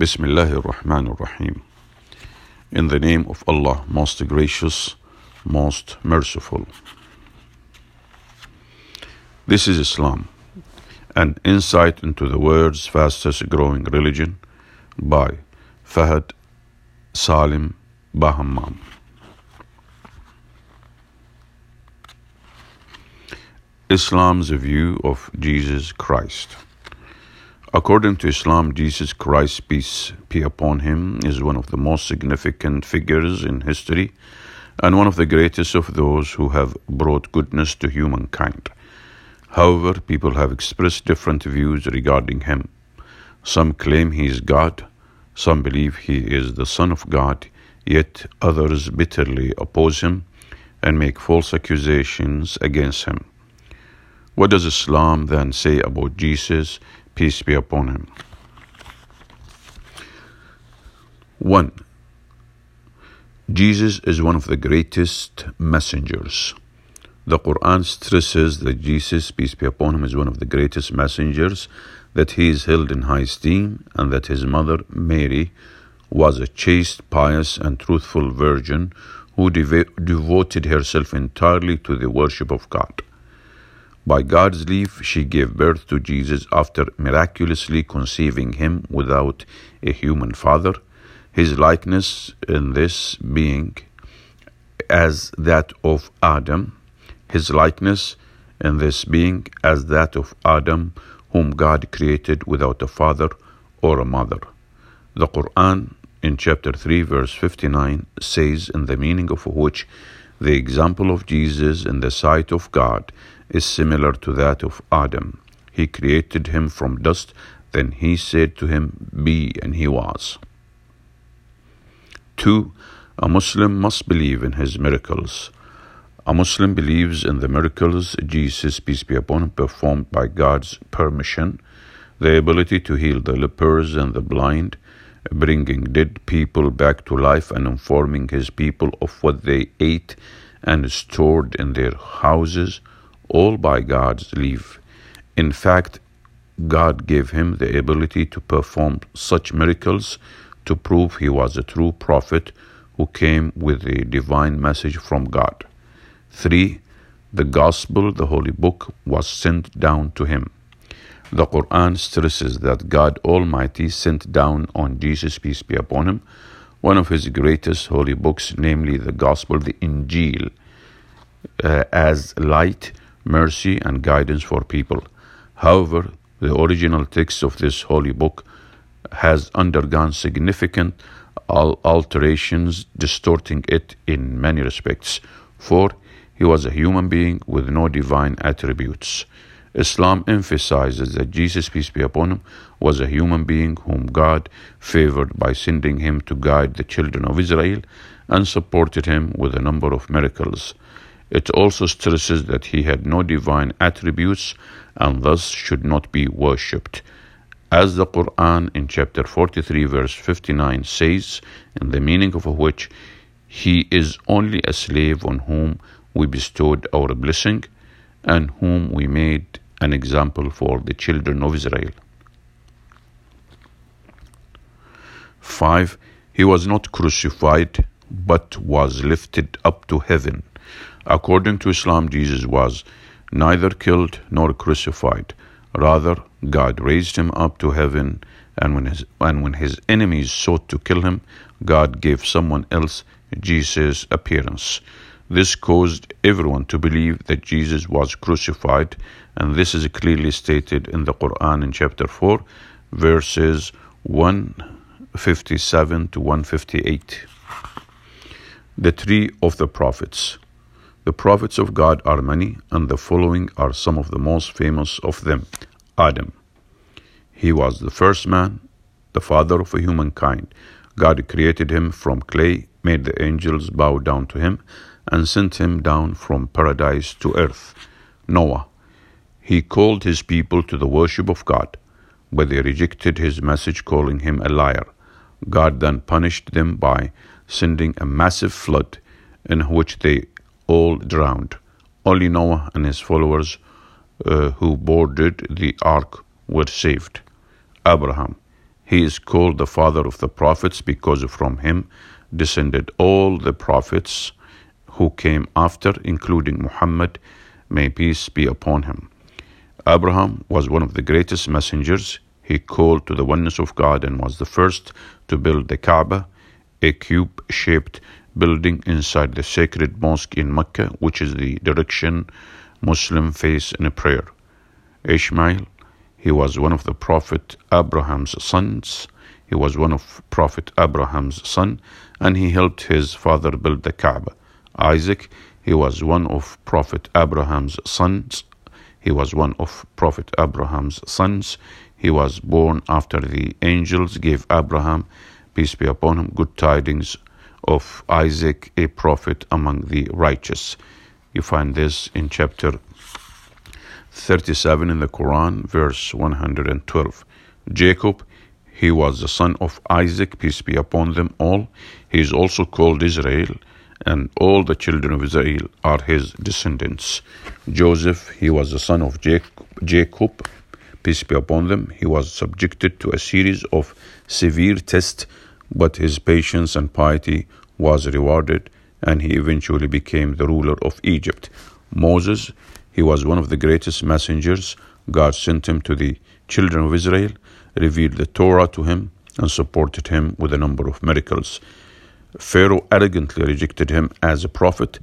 Bismillahir Rahmanir Rahim. In the name of Allah, most gracious, most merciful. This is Islam, an insight into the world's fastest growing religion by Fahad Salim Bahammam. Islam's view of Jesus Christ. According to Islam, Jesus Christ, peace be upon him, is one of the most significant figures in history and one of the greatest of those who have brought goodness to humankind. However, people have expressed different views regarding him. Some claim he is God, some believe he is the Son of God, yet others bitterly oppose him and make false accusations against him. What does Islam then say about Jesus? Peace be upon him. 1. Jesus is one of the greatest messengers. The Quran stresses that Jesus, peace be upon him, is one of the greatest messengers, that he is held in high esteem, and that his mother, Mary, was a chaste, pious, and truthful virgin who devoted herself entirely to the worship of God. By God's leave, she gave birth to Jesus after miraculously conceiving him without a human father. His likeness in this being as that of Adam, his likeness in this being as that of Adam, whom God created without a father or a mother. The Quran in chapter 3, verse 59 says, in the meaning of which the example of Jesus in the sight of God is similar to that of Adam. He created him from dust, then he said to him, Be, and he was. 2. A Muslim must believe in his miracles. A Muslim believes in the miracles Jesus, peace be upon him, performed by God's permission, the ability to heal the lepers and the blind, bringing dead people back to life and informing his people of what they ate and stored in their houses, all by God's leave. In fact, God gave him the ability to perform such miracles to prove he was a true prophet who came with a divine message from God. 3. The Gospel, the Holy Book, was sent down to him. The Quran stresses that God Almighty sent down on Jesus, peace be upon him, one of his greatest holy books, namely the Gospel, the Injil, uh, as light mercy, and guidance for people. However, the original text of this holy book has undergone significant alterations, distorting it in many respects. For he was a human being with no divine attributes. Islam emphasizes that Jesus, peace be upon him, was a human being whom God favored by sending him to guide the children of Israel and supported him with a number of miracles. It also stresses that he had no divine attributes and thus should not be worshipped. As the Quran in chapter 43, verse 59 says, in the meaning of which, he is only a slave on whom we bestowed our blessing and whom we made an example for the children of Israel. 5. He was not crucified, but was lifted up to heaven According to Islam, Jesus was neither killed nor crucified. Rather, God raised him up to heaven, and when his, and when his enemies sought to kill him, God gave someone else Jesus' appearance. This caused everyone to believe that Jesus was crucified, and this is clearly stated in the Quran in chapter 4, verses 157 to 158. The Tree of the Prophets. The prophets of God are many, and the following are some of the most famous of them Adam. He was the first man, the father of humankind. God created him from clay, made the angels bow down to him, and sent him down from paradise to earth. Noah. He called his people to the worship of God, but they rejected his message, calling him a liar. God then punished them by sending a massive flood in which they all drowned. Only Noah and his followers uh, who boarded the ark were saved. Abraham. He is called the father of the prophets because from him descended all the prophets who came after, including Muhammad, may peace be upon him. Abraham was one of the greatest messengers. He called to the oneness of God and was the first to build the Kaaba, a cube shaped building inside the sacred mosque in Mecca, which is the direction Muslim face in a prayer. Ishmael, he was one of the Prophet Abraham's sons. He was one of Prophet Abraham's son, and he helped his father build the Kaaba. Isaac, he was one of Prophet Abraham's sons. He was one of Prophet Abraham's sons. He was born after the angels gave Abraham, peace be upon him, good tidings of Isaac, a prophet among the righteous. You find this in chapter 37 in the Quran, verse 112. Jacob, he was the son of Isaac, peace be upon them all. He is also called Israel, and all the children of Israel are his descendants. Joseph, he was the son of Jacob, peace be upon them. He was subjected to a series of severe tests but his patience and piety was rewarded, and he eventually became the ruler of Egypt. Moses, he was one of the greatest messengers. God sent him to the children of Israel, revealed the Torah to him, and supported him with a number of miracles. Pharaoh arrogantly rejected him as a prophet,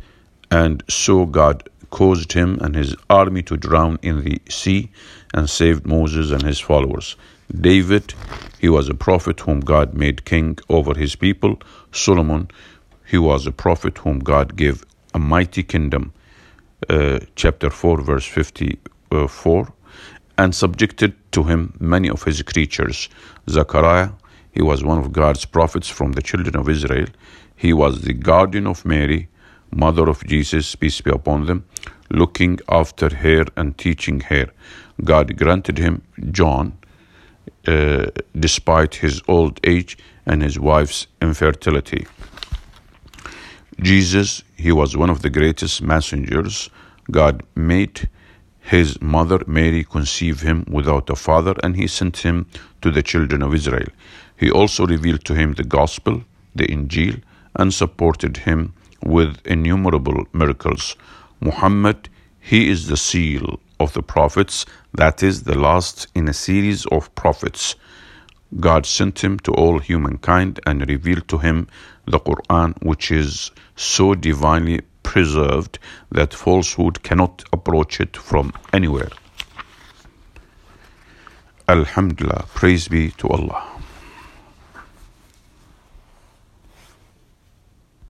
and so God caused him and his army to drown in the sea and saved Moses and his followers. David, he was a prophet whom God made king over his people. Solomon, he was a prophet whom God gave a mighty kingdom. Uh, chapter 4, verse 54. And subjected to him many of his creatures. Zechariah, he was one of God's prophets from the children of Israel. He was the guardian of Mary, mother of Jesus, peace be upon them, looking after her and teaching her. God granted him John, uh, despite his old age and his wife's infertility. Jesus, he was one of the greatest messengers. God made his mother Mary conceive him without a father, and he sent him to the children of Israel. He also revealed to him the gospel, the Injil, and supported him with innumerable miracles. Muhammad, he is the seal of the prophets, that is, the last in a series of prophets. God sent him to all humankind and revealed to him the Quran, which is so divinely preserved that falsehood cannot approach it from anywhere. Alhamdulillah, praise be to Allah.